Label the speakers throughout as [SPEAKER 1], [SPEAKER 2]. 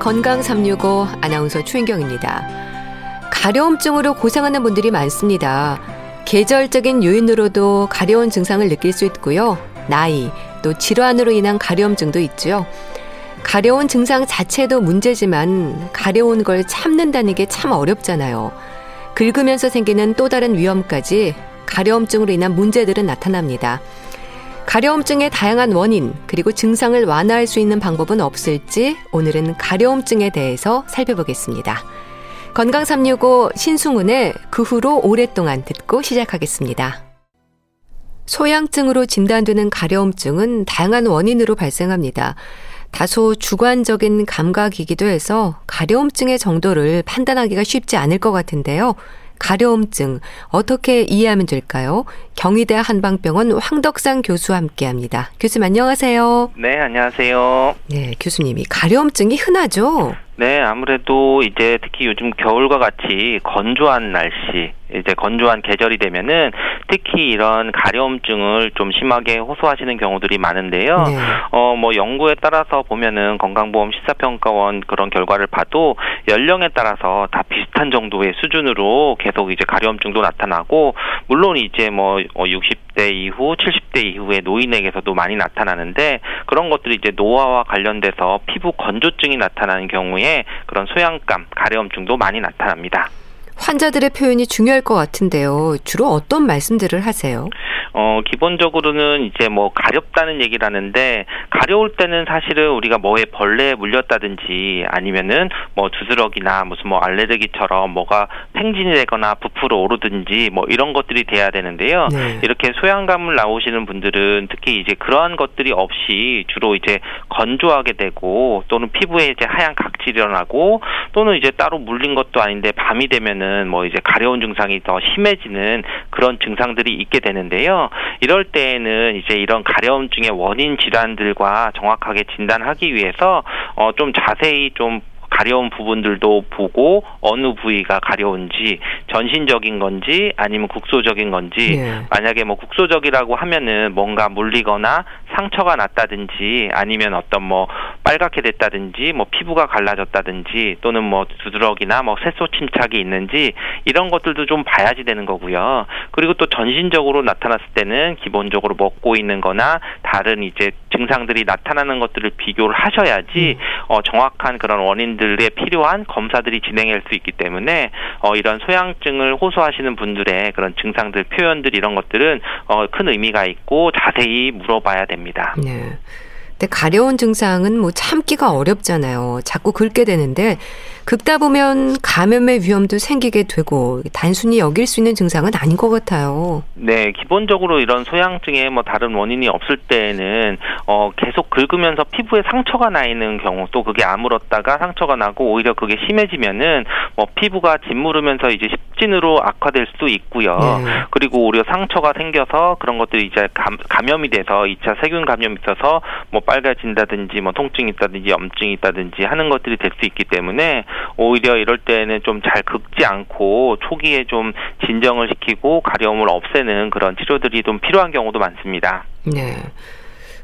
[SPEAKER 1] 건강 365 아나운서 추인경입니다. 가려움증으로 고생하는 분들이 많습니다. 계절적인 요인으로도 가려운 증상을 느낄 수 있고요. 나이, 또 질환으로 인한 가려움증도 있죠. 가려운 증상 자체도 문제지만 가려운 걸 참는다는 게 참 어렵잖아요. 긁으면서 생기는 또 다른 위험까지 가려움증으로 인한 문제들은 나타납니다. 가려움증의 다양한 원인, 그리고 증상을 완화할 수 있는 방법은 없을지 오늘은 가려움증에 대해서 살펴보겠습니다. 건강 365 신승훈의 그 후로 오랫동안 듣고 시작하겠습니다. 소양증으로 진단되는 가려움증은 다양한 원인으로 발생합니다. 다소 주관적인 감각이기도 해서 가려움증의 정도를 판단하기가 쉽지 않을 것 같은데요. 가려움증 어떻게 이해하면 될까요? 경희대 한방병원 황덕상 교수와 함께합니다. 교수님 안녕하세요.
[SPEAKER 2] 네, 안녕하세요.
[SPEAKER 1] 네, 교수님이 가려움증이 흔하죠?
[SPEAKER 2] 네, 아무래도 이제 특히 요즘 겨울과 같이 건조한 날씨, 이제 건조한 계절이 되면은 특히 이런 가려움증을 좀 심하게 호소하시는 경우들이 많은데요. 네. 어, 뭐 연구에 따라서 보면은 건강보험 시사평가원 그런 결과를 봐도 연령에 따라서 다 비슷한 정도의 수준으로 계속 이제 가려움증도 나타나고 물론 이제 뭐 60대 어, 이후, 70대 이후에 노인에게서도 많이 나타나는데 그런 것들이 이제 노화와 관련돼서 피부 건조증이 나타나는 경우에 그런 소양감, 가려움증도 많이 나타납니다.
[SPEAKER 1] 환자들의 표현이 중요할 것 같은데요. 주로 어떤 말씀들을 하세요?
[SPEAKER 2] 어, 기본적으로는 이제 뭐 가렵다는 얘기를 하는데 가려울 때는 사실은 우리가 뭐에 벌레에 물렸다든지 아니면은 뭐 두드러기나 무슨 뭐 알레르기처럼 뭐가 팽진이 되거나 부풀어 오르든지 뭐 이런 것들이 돼야 되는데요. 네. 이렇게 소양감을 나오시는 분들은 특히 이제 그러한 것들이 없이 주로 이제 건조하게 되고 또는 피부에 이제 하얀 각질이 일어나고 또는 이제 따로 물린 것도 아닌데 밤이 되면은 뭐 이제 가려운 증상이 더 심해지는 그런 증상들이 있게 되는데요. 이럴 때에는 이제 이런 가려움증의 원인 질환들과 정확하게 진단하기 위해서 어, 좀 자세히 좀 가려운 부분들도 보고 어느 부위가 가려운지 전신적인 건지 아니면 국소적인 건지 예. 만약에 뭐 국소적이라고 하면은 뭔가 물리거나 상처가 났다든지 아니면 어떤 뭐 빨갛게 됐다든지 뭐 피부가 갈라졌다든지 또는 뭐 두드러기나 뭐 색소 침착이 있는지 이런 것들도 좀 봐야지 되는 거고요. 그리고 또 전신적으로 나타났을 때는 기본적으로 먹고 있는 거나 다른 이제 증상들이 나타나는 것들을 비교를 하셔야지 음. 어 정확한 그런 원인들에 필요한 검사들이 진행할 수 있기 때문에 어 이런 소양증을 호소하시는 분들의 그런 증상들 표현들 이런 것들은 어 큰 의미가 있고 자세히 물어봐야 됩니다.
[SPEAKER 1] 네. 근데 가려운 증상은 뭐 참기가 어렵잖아요. 자꾸 긁게 되는데 긁다 보면 감염의 위험도 생기게 되고 단순히 여길 수 있는 증상은 아닌 것 같아요.
[SPEAKER 2] 네, 기본적으로 이런 소양증에 뭐 다른 원인이 없을 때에는 어 계속 긁으면서 피부에 상처가 나 있는 경우 또 그게 아물었다가 상처가 나고 오히려 그게 심해지면은 뭐 피부가 짓무르면서 이제 습진으로 악화될 수도 있고요. 네. 그리고 오히려 상처가 생겨서 그런 것들이 이제 감, 감염이 돼서 2차 세균 감염이 있어서 뭐 빨개진다든지 뭐 통증이 있다든지 염증이 있다든지 하는 것들이 될 수 있기 때문에 오히려 이럴 때는 좀 잘 긁지 않고 초기에 좀 진정을 시키고 가려움을 없애는 그런 치료들이 좀 필요한 경우도 많습니다.
[SPEAKER 1] 네.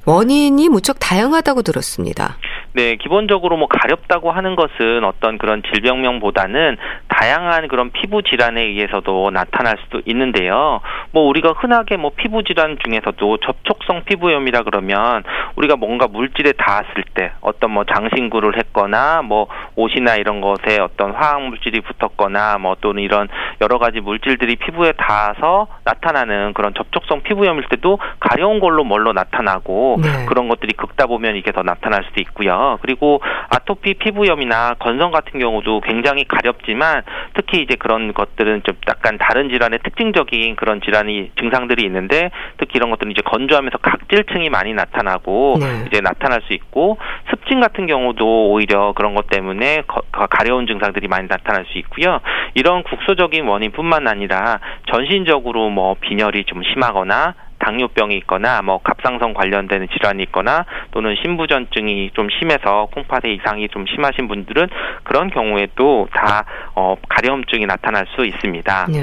[SPEAKER 1] 원인이 무척 다양하다고 들었습니다.
[SPEAKER 2] 네, 기본적으로 뭐 가렵다고 하는 것은 어떤 그런 질병명보다는 다양한 그런 피부 질환에 의해서도 나타날 수도 있는데요. 뭐 우리가 흔하게 뭐 피부 질환 중에서도 접촉성 피부염이라 그러면 우리가 뭔가 물질에 닿았을 때 어떤 뭐 장신구를 했거나 뭐 옷이나 이런 것에 어떤 화학 물질이 붙었거나 뭐 또는 이런 여러 가지 물질들이 피부에 닿아서 나타나는 그런 접촉성 피부염일 때도 가려운 걸로 뭘로 나타나고 네. 그런 것들이 긁다 보면 이게 더 나타날 수도 있고요. 그리고 아토피 피부염이나 건성 같은 경우도 굉장히 가렵지만 특히 이제 그런 것들은 좀 약간 다른 질환의 특징적인 그런 질환이 증상들이 있는데 특히 이런 것들은 이제 건조하면서 각질층이 많이 나타나고 네. 이제 나타날 수 있고 습진 같은 경우도 오히려 그런 것 때문에 거, 가려운 증상들이 많이 나타날 수 있고요. 이런 국소적인 원인뿐만 아니라 전신적으로 뭐 빈혈이 좀 심하거나 당뇨병이 있거나 뭐 갑상선 관련되는 질환이 있거나 또는 신부전증이 좀 심해서 콩팥의 이상이 좀 심하신 분들은 그런 경우에도 다 어, 가려움증이 나타날 수 있습니다. 네.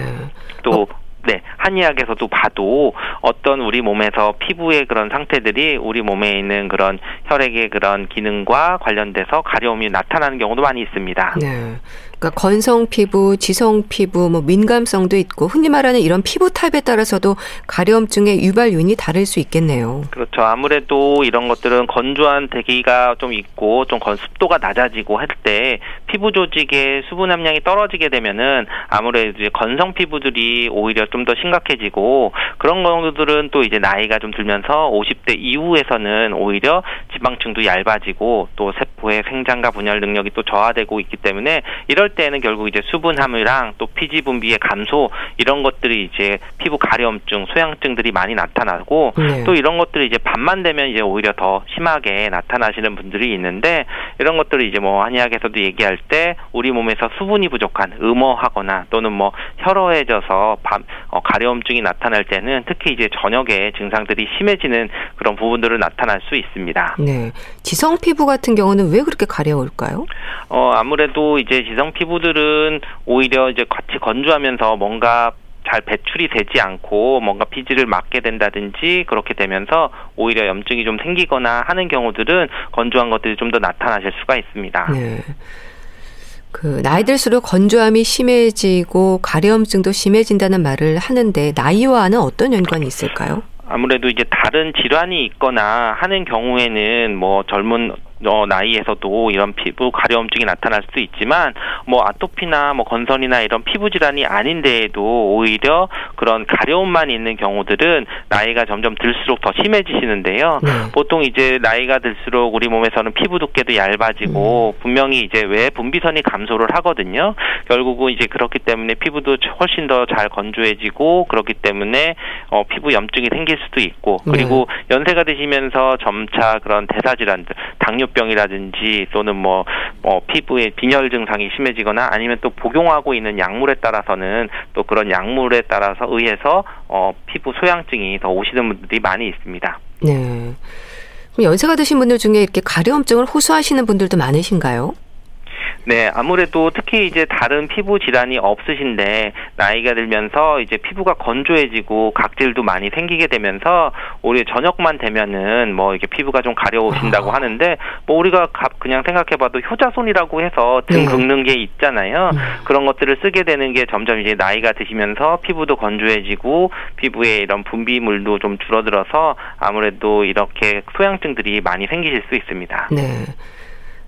[SPEAKER 2] 또 어. 네, 한의학에서도 봐도 어떤 우리 몸에서 피부의 그런 상태들이 우리 몸에 있는 그런 혈액의 그런 기능과 관련돼서 가려움이 나타나는 경우도 많이 있습니다.
[SPEAKER 1] 네. 그러니까 건성 피부, 지성 피부, 뭐 민감성도 있고 흔히 말하는 이런 피부 타입에 따라서도 가려움증의 유발 요인이 다를 수 있겠네요.
[SPEAKER 2] 그렇죠. 아무래도 이런 것들은 건조한 대기가 좀 있고 좀 습도가 낮아지고 할 때 피부 조직의 수분 함량이 떨어지게 되면은 아무래도 이제 건성 피부들이 오히려 좀 더 심각해지고 그런 경우들은 또 이제 나이가 좀 들면서 50대 이후에서는 오히려 지방층도 얇아지고 또 세포의 생장과 분열 능력이 또 저하되고 있기 때문에 이럴 때는 결국 이제 수분 함유랑 또 피지 분비의 감소 이런 것들이 이제 피부 가려움증, 소양증들이 많이 나타나고 네. 또 이런 것들이 이제 밤만 되면 이제 오히려 더 심하게 나타나시는 분들이 있는데 이런 것들을 이제 뭐 한의학에서도 얘기할 때 우리 몸에서 수분이 부족한 음어하거나 또는 뭐 혈어해져서 밤 어, 가려움증이 나타날 때는 특히 이제 저녁에 증상들이 심해지는 그런 부분들을 나타날 수 있습니다.
[SPEAKER 1] 네. 지성 피부 같은 경우는 왜 그렇게 가려울까요?
[SPEAKER 2] 어 아무래도 이제 지성 피부들은 오히려 이제 같이 건조하면서 뭔가 잘 배출이 되지 않고 뭔가 피지를 막게 된다든지 그렇게 되면서 오히려 염증이 좀 생기거나 하는 경우들은 건조한 것들이 좀 더 나타나실 수가 있습니다. 네.
[SPEAKER 1] 그 나이 들수록 건조함이 심해지고 가려움증도 심해진다는 말을 하는데 나이와는 어떤 연관이 있을까요?
[SPEAKER 2] 아무래도 이제 다른 질환이 있거나 하는 경우에는 뭐 젊은 어, 나이에서도 이런 피부 가려움증이 나타날 수 있지만 뭐 아토피나 뭐 건선이나 이런 피부 질환이 아닌데에도 오히려 그런 가려움만 있는 경우들은 나이가 점점 들수록 더 심해지시는데요. 네. 보통 이제 나이가 들수록 우리 몸에서는 피부 두께도 얇아지고 음. 분명히 이제 외 분비선이 감소를 하거든요. 결국은 이제 그렇기 때문에 피부도 훨씬 더 잘 건조해지고 그렇기 때문에 어, 피부 염증이 생길 수도 있고 그리고 네. 연세가 드시면서 점차 그런 대사 질환들 당뇨 당뇨병이라든지 또는 뭐, 뭐 피부에 빈혈 증상이 심해지거나 아니면 또 복용하고 있는 약물에 따라서는 또 그런 약물에 따라서 의해서 어, 피부 소양증이 더 오시는 분들이 많이 있습니다.
[SPEAKER 1] 네. 연세가 드신 분들 중에 이렇게 가려움증을 호소하시는 분들도 많으신가요?
[SPEAKER 2] 네, 아무래도 특히 이제 다른 피부 질환이 없으신데 나이가 들면서 이제 피부가 건조해지고 각질도 많이 생기게 되면서 우리 저녁만 되면은 뭐 이게 피부가 좀 가려우신다고 아. 하는데 뭐 우리가 그냥 생각해봐도 효자손이라고 해서 등 네. 긁는 게 있잖아요. 음. 그런 것들을 쓰게 되는 게 점점 이제 나이가 드시면서 피부도 건조해지고 피부에 이런 분비물도 좀 줄어들어서 아무래도 이렇게 소양증들이 많이 생기실 수 있습니다.
[SPEAKER 1] 네.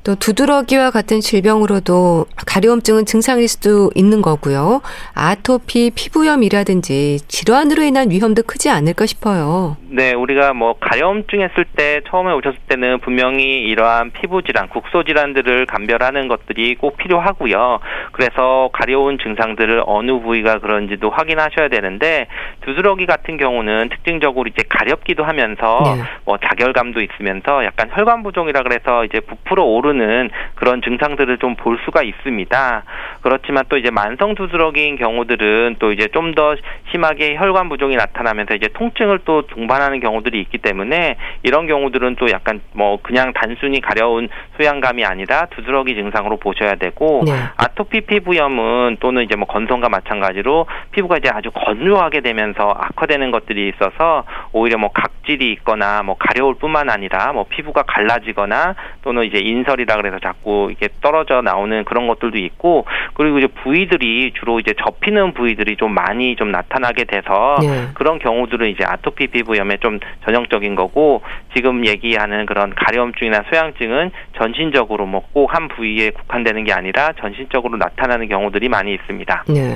[SPEAKER 1] 또 두드러기와 같은 질병으로도 가려움증은 증상일 수도 있는 거고요. 아토피, 피부염이라든지 질환으로 인한 위험도 크지 않을까 싶어요.
[SPEAKER 2] 네, 우리가 뭐 가려움증 했을 때 처음에 오셨을 때는 분명히 이러한 피부 질환, 국소 질환들을 감별하는 것들이 꼭 필요하고요. 그래서 가려운 증상들을 어느 부위가 그런지도 확인하셔야 되는데 두드러기 같은 경우는 특징적으로 이제 가렵기도 하면서 네. 뭐 자결감도 있으면서 약간 혈관 부종이라 그래서 이제 부풀어 오르는 오르는 그런 증상들을 좀 볼 수가 있습니다. 그렇지만 또 이제 만성 두드러기인 경우들은 또 이제 좀 더 심하게 혈관 부종이 나타나면서 이제 통증을 또 동반하는 경우들이 있기 때문에 이런 경우들은 또 약간 뭐 그냥 단순히 가려운 소양감이 아니라 두드러기 증상으로 보셔야 되고 네. 아토피 피부염은 또는 이제 뭐 건성과 마찬가지로 피부가 이제 아주 건조하게 되면서 악화되는 것들이 있어서 오히려 뭐 각질이 있거나 뭐 가려울 뿐만 아니라 뭐 피부가 갈라지거나 또는 이제 인설이 부위라 그래서 자꾸 이게 떨어져 나오는 그런 것들도 있고 그리고 이제 부위들이 주로 이제 접히는 부위들이 좀 많이 좀 나타나게 돼서 네. 그런 경우들은 이제 아토피 피부염에 좀 전형적인 거고 지금 얘기하는 그런 가려움증이나 소양증은 전신적으로 뭐 꼭 한 부위에 국한되는 게 아니라 전신적으로 나타나는 경우들이 많이 있습니다.
[SPEAKER 1] 네.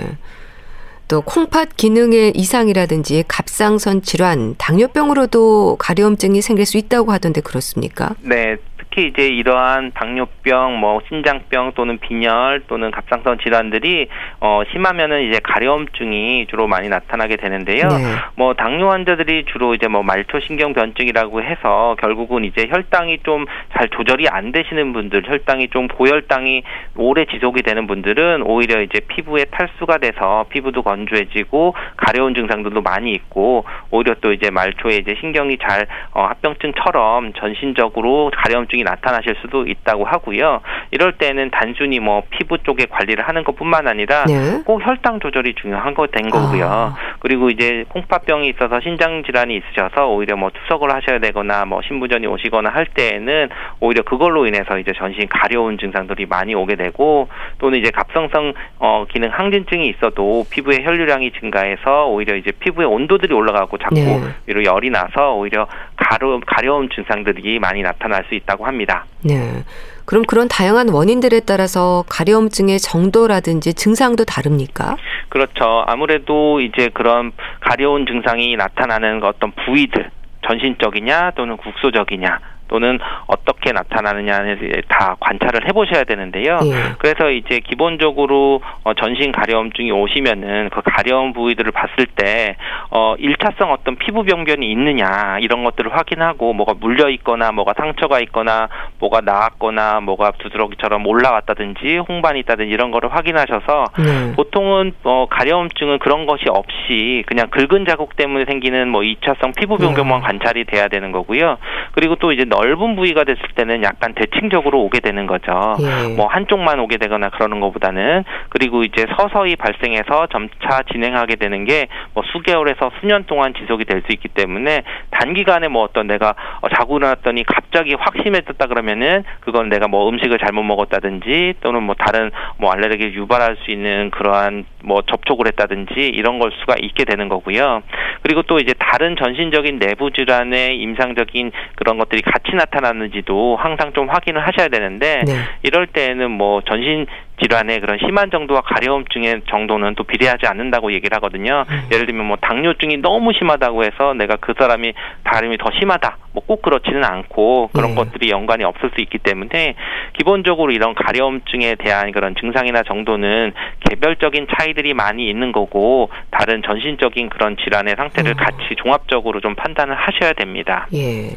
[SPEAKER 1] 또 콩팥 기능의 이상이라든지 갑상선 질환, 당뇨병으로도 가려움증이 생길 수 있다고 하던데 그렇습니까?
[SPEAKER 2] 네, 특히 이제 이러한 당뇨병, 뭐 신장병 또는 빈혈 또는 갑상선 질환들이 어 심하면은 이제 가려움증이 주로 많이 나타나게 되는데요. 네. 뭐 당뇨 환자들이 주로 이제 뭐 말초 신경 변증이라고 해서 결국은 이제 혈당이 좀 잘 조절이 안 되시는 분들, 혈당이 좀 고혈당이 오래 지속이 되는 분들은 오히려 이제 피부에 탈수가 돼서 피부도 건 건조해지고 가려운 증상들도 많이 있고 오히려 또 이제 말초에 이제 신경이 잘 어, 합병증처럼 전신적으로 가려움증이 나타나실 수도 있다고 하고요. 이럴 때는 단순히 뭐 피부 쪽에 관리를 하는 것뿐만 아니라 네. 꼭 혈당 조절이 중요한 거 된 거고요. 아. 그리고 이제 콩팥병이 있어서 신장 질환이 있으셔서 오히려 뭐 투석을 하셔야 되거나 뭐 신부전이 오시거나 할 때에는 오히려 그걸로 인해서 이제 전신 가려운 증상들이 많이 오게 되고 또는 이제 갑성성 어 기능 항진증이 있어도 피부의 혈류량이 증가해서 오히려 이제 피부의 온도들이 올라가고 자꾸 네. 위로 열이 나서 오히려 가려 가려움 증상들이 많이 나타날 수 있다고 합니다.
[SPEAKER 1] 네. 그럼 그런 다양한 원인들에 따라서 가려움증의 정도라든지 증상도 다릅니까?
[SPEAKER 2] 그렇죠. 아무래도 이제 그런 가려운 증상이 나타나는 어떤 부위들 전신적이냐 또는 국소적이냐 또는 어떻게 나타나느냐에 다 관찰을 해보셔야 되는데요. 예. 그래서 이제 기본적으로 어, 전신 가려움증이 오시면은 그 가려운 부위들을 봤을 때 어, 1차성 어떤 피부 병변이 있느냐 이런 것들을 확인하고 뭐가 물려 있거나 뭐가 상처가 있거나 뭐가 나았거나 뭐가 두드러기처럼 올라왔다든지 홍반이 있다든지 이런 거를 확인하셔서 예. 보통은 어, 가려움증은 그런 것이 없이 그냥 긁은 자국 때문에 생기는 뭐 2차성 피부 병변만 예. 관찰이 돼야 되는 거고요. 그리고 또 이제 넓은 부위가 됐을 때는 약간 대칭적으로 오게 되는 거죠. 예. 뭐 한쪽만 오게 되거나 그러는 것보다는 그리고 이제 서서히 발생해서 점차 진행하게 되는 게 뭐 수개월에서 수년 동안 지속이 될 수 있기 때문에 단기간에 뭐 어떤 내가 어, 자고 일어났더니 갑자기 확 심해졌다 그러면은 그건 내가 뭐 음식을 잘못 먹었다든지 또는 뭐 다른 뭐 알레르기를 유발할 수 있는 그러한 뭐 접촉을 했다든지 이런 걸 수가 있게 되는 거고요. 그리고 또 이제 다른 전신적인 내부 질환의 임상적인 그런 것들이 같이 나타나는지도 항상 좀 확인을 하셔야 되는데 네. 이럴 때에는 뭐 전신 질환의 그런 심한 정도와 가려움증의 정도는 또 비례하지 않는다고 얘기를 하거든요. 음. 예를 들면 뭐 당뇨증이 너무 심하다고 해서 내가 그 사람이 다름이 더 심하다. 뭐 꼭 그렇지는 않고 그런 네. 것들이 연관이 없을 수 있기 때문에 기본적으로 이런 가려움증에 대한 그런 증상이나 정도는 개별적인 차이들이 많이 있는 거고 다른 전신적인 그런 질환의 상태를 음. 같이 종합적으로 좀 판단을 하셔야 됩니다.
[SPEAKER 1] 예.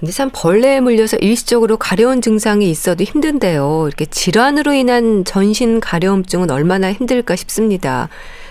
[SPEAKER 1] 근데 참 벌레에 물려서 일시적으로 가려운 증상이 있어도 힘든데요. 이렇게 질환으로 인한 전신 가려움증은 얼마나 힘들까 싶습니다.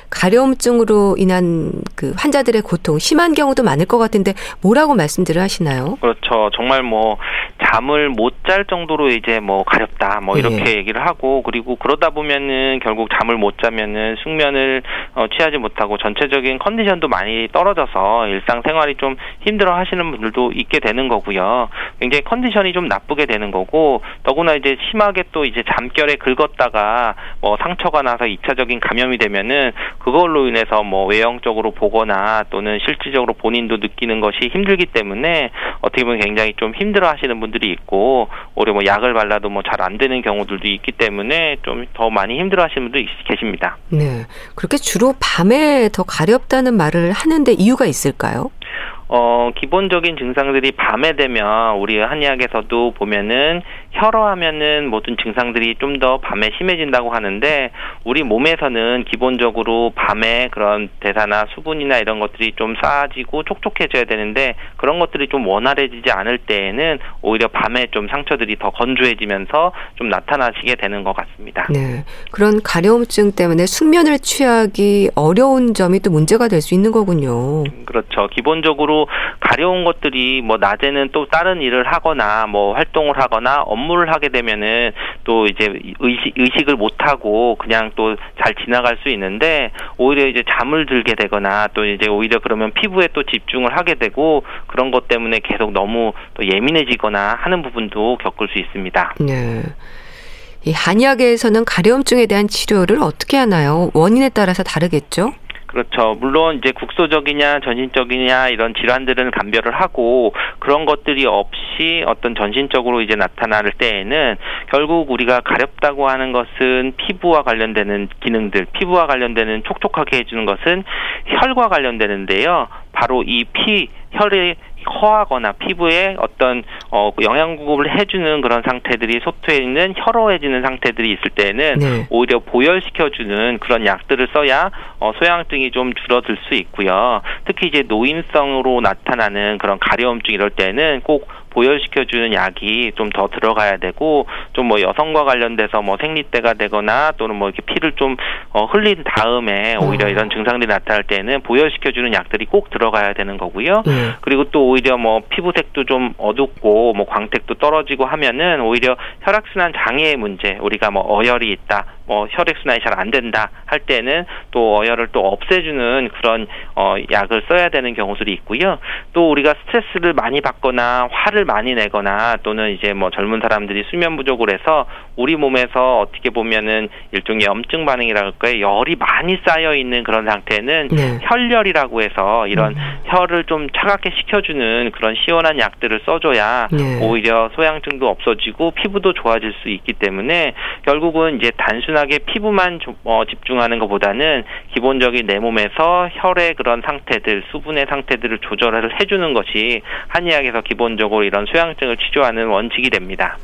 [SPEAKER 1] 가려움증으로 인한 그 환자들의 고통 심한 경우도 많을 것 같은데 뭐라고 말씀들을 하시나요?
[SPEAKER 2] 그렇죠. 정말 뭐 잠을 못 잘 정도로 이제 뭐 가렵다 뭐 이렇게 예. 얘기를 하고 그리고 그러다 보면은 결국 잠을 못 자면은 숙면을 어, 취하지 못하고 전체적인 컨디션도 많이 떨어져서 일상생활이 좀 힘들어 하시는 분들도 있게 되는 거고요. 굉장히 컨디션이 좀 나쁘게 되는 거고 더구나 이제 심하게 또 이제 잠결에 긁었다가 뭐 상처가 나서 이차적인 감염이 되면은 그걸로 인해서 뭐 외형적으로 보거나 또는 실질적으로 본인도 느끼는 것이 힘들기 때문에 어떻게 보면 굉장히 좀 힘들어 하시는 분들이 있고 오히려 뭐 약을 발라도 뭐 잘 안 되는 경우들도 있기 때문에 좀 더 많이 힘들어 하시는 분도 계십니다.
[SPEAKER 1] 네. 그렇게 주로 밤에 더 가렵다는 말을 하는데 이유가 있을까요?
[SPEAKER 2] 어, 기본적인 증상들이 밤에 되면 우리 한의학에서도 보면은 혈어하면은 모든 증상들이 좀 더 밤에 심해진다고 하는데 우리 몸에서는 기본적으로 밤에 그런 대사나 수분이나 이런 것들이 좀 쌓아지고 촉촉해져야 되는데 그런 것들이 좀 원활해지지 않을 때에는 오히려 밤에 좀 상처들이 더 건조해지면서 좀 나타나시게 되는 것 같습니다.
[SPEAKER 1] 네. 그런 가려움증 때문에 숙면을 취하기 어려운 점이 또 문제가 될 수 있는 거군요.
[SPEAKER 2] 그렇죠. 기본적으로 가려운 것들이 뭐 낮에는 또 다른 일을 하거나 뭐 활동을 하거나 업무를 하게 되면은 또 이제 의식, 의식을 못 하고 그냥 또 잘 지나갈 수 있는데 오히려 이제 잠을 들게 되거나 또 이제 오히려 그러면 피부에 또 집중을 하게 되고 그런 것 때문에 계속 너무 또 예민해지거나 하는 부분도 겪을 수 있습니다.
[SPEAKER 1] 네. 이 한의학에서는 가려움증에 대한 치료를 어떻게 하나요? 원인에 따라서 다르겠죠?
[SPEAKER 2] 그렇죠. 물론 이제 국소적이냐 전신적이냐 이런 질환들은 감별을 하고 그런 것들이 없이 어떤 전신적으로 이제 나타날 때에는 결국 우리가 가렵다고 하는 것은 피부와 관련되는 기능들, 피부와 관련되는 촉촉하게 해주는 것은 혈과 관련되는데요. 바로 이 피, 혈의 허하거나 피부에 어떤 어 영양 공급을 해주는 그런 상태들이 소토해 있는 혈어해지는 상태들이 있을 때는 네. 오히려 보혈시켜주는 그런 약들을 써야 어 소양증이 좀 줄어들 수 있고요. 특히 이제 노인성으로 나타나는 그런 가려움증 이럴 때는 꼭 보혈시켜주는 약이 좀 더 들어가야 되고 좀 뭐 여성과 관련돼서 뭐 생리대가 되거나 또는 뭐 이렇게 피를 좀 어, 흘린 다음에 오히려 어. 이런 증상들이 나타날 때는 보혈시켜주는 약들이 꼭 들어가야 되는 거고요. 네. 그리고 또 오히려 뭐 피부색도 좀 어둡고 뭐 광택도 떨어지고 하면은 오히려 혈액순환 장애의 문제 우리가 뭐 어혈이 있다 뭐 혈액순환이 잘 안 된다 할 때는 또 어혈을 또 없애주는 그런 어 약을 써야 되는 경우들이 있고요. 또 우리가 스트레스를 많이 받거나 화를 많이 내거나 또는 이제 뭐 젊은 사람들이 수면 부족을 해서 우리 몸에서 어떻게 보면은 일종의 염증 반응이라 할까요? 열이 많이 쌓여 있는 그런 상태는 네. 혈열이라고 해서 이런 음. 혈을 좀 차갑게 식혀주는 그런 시원한 약들을 써줘야 네. 오히려 소양증도 없어지고 피부도 좋아질 수 있기 때문에 결국은 이제 단순하게 피부만 어, 집중하는 것보다는 기본적인 내 몸에서 혈의 그런 상태들, 수분의 상태들을 조절을 해주는 것이 한의학에서 기본적으로 이런 소양증을 치료하는 원칙이 됩니다.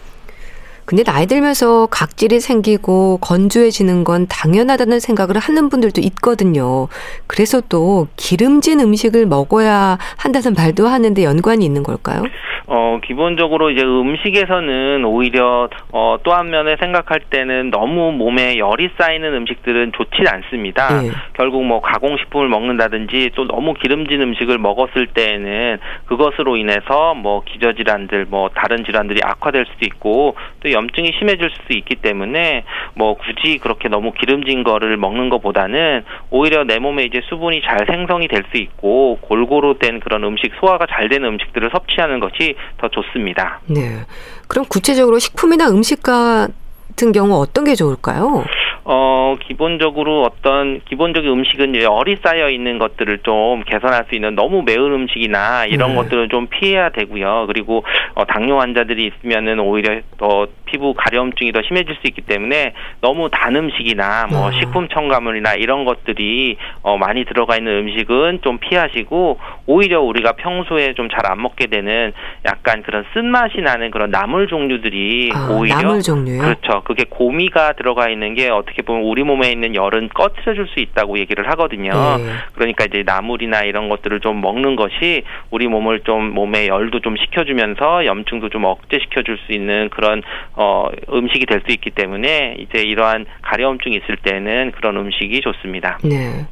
[SPEAKER 1] 근데 나이 들면서 각질이 생기고 건조해지는 건 당연하다는 생각을 하는 분들도 있거든요. 그래서 또 기름진 음식을 먹어야 한다는 말도 하는데 연관이 있는 걸까요?
[SPEAKER 2] 어, 기본적으로 이제 음식에서는 오히려 어, 또 한 면에 생각할 때는 너무 몸에 열이 쌓이는 음식들은 좋지 않습니다. 네. 결국 뭐 가공식품을 먹는다든지 또 너무 기름진 음식을 먹었을 때에는 그것으로 인해서 뭐 기저질환들 뭐 다른 질환들이 악화될 수도 있고 또 염증이 심해질 수도 있기 때문에 뭐 굳이 그렇게 너무 기름진 거를 먹는 것보다는 오히려 내 몸에 이제 수분이 잘 생성이 될 수 있고 골고루 된 그런 음식 소화가 잘 되는 음식들을 섭취하는 것이 더 좋습니다.
[SPEAKER 1] 네. 그럼 구체적으로 식품이나 음식 같은 경우 어떤 게 좋을까요?
[SPEAKER 2] 어, 기본적으로 어떤 기본적인 음식은 열이 쌓여 있는 것들을 좀 개선할 수 있는 너무 매운 음식이나 이런 네. 것들은 좀 피해야 되고요. 그리고 어, 당뇨 환자들이 있으면은 오히려 더 피부 가려움증이 더 심해질 수 있기 때문에 너무 단 음식이나 뭐 네. 식품 첨가물이나 이런 것들이 어, 많이 들어가 있는 음식은 좀 피하시고 오히려 우리가 평소에 좀 잘 안 먹게 되는 약간 그런 쓴맛이 나는 그런 나물 종류들이 아, 오히려
[SPEAKER 1] 나물 종류요?
[SPEAKER 2] 그렇죠. 그게 고미가 들어가 있는 게 어떻게 어떻게 보면 우리 몸에 있는 열은 꺼트려 줄 수 있다고 얘기를 하거든요. 네. 그러니까 이제 나물이나 이런 것들을 좀 먹는 것이 우리 몸을 좀 몸에 열도 좀 식혀주면서 염증도 좀 억제시켜 줄 수 있는 그런 어 음식이 될 수 있기 때문에 이제 이러한 가려움증이 있을 때는 그런 음식이 좋습니다.
[SPEAKER 1] 네.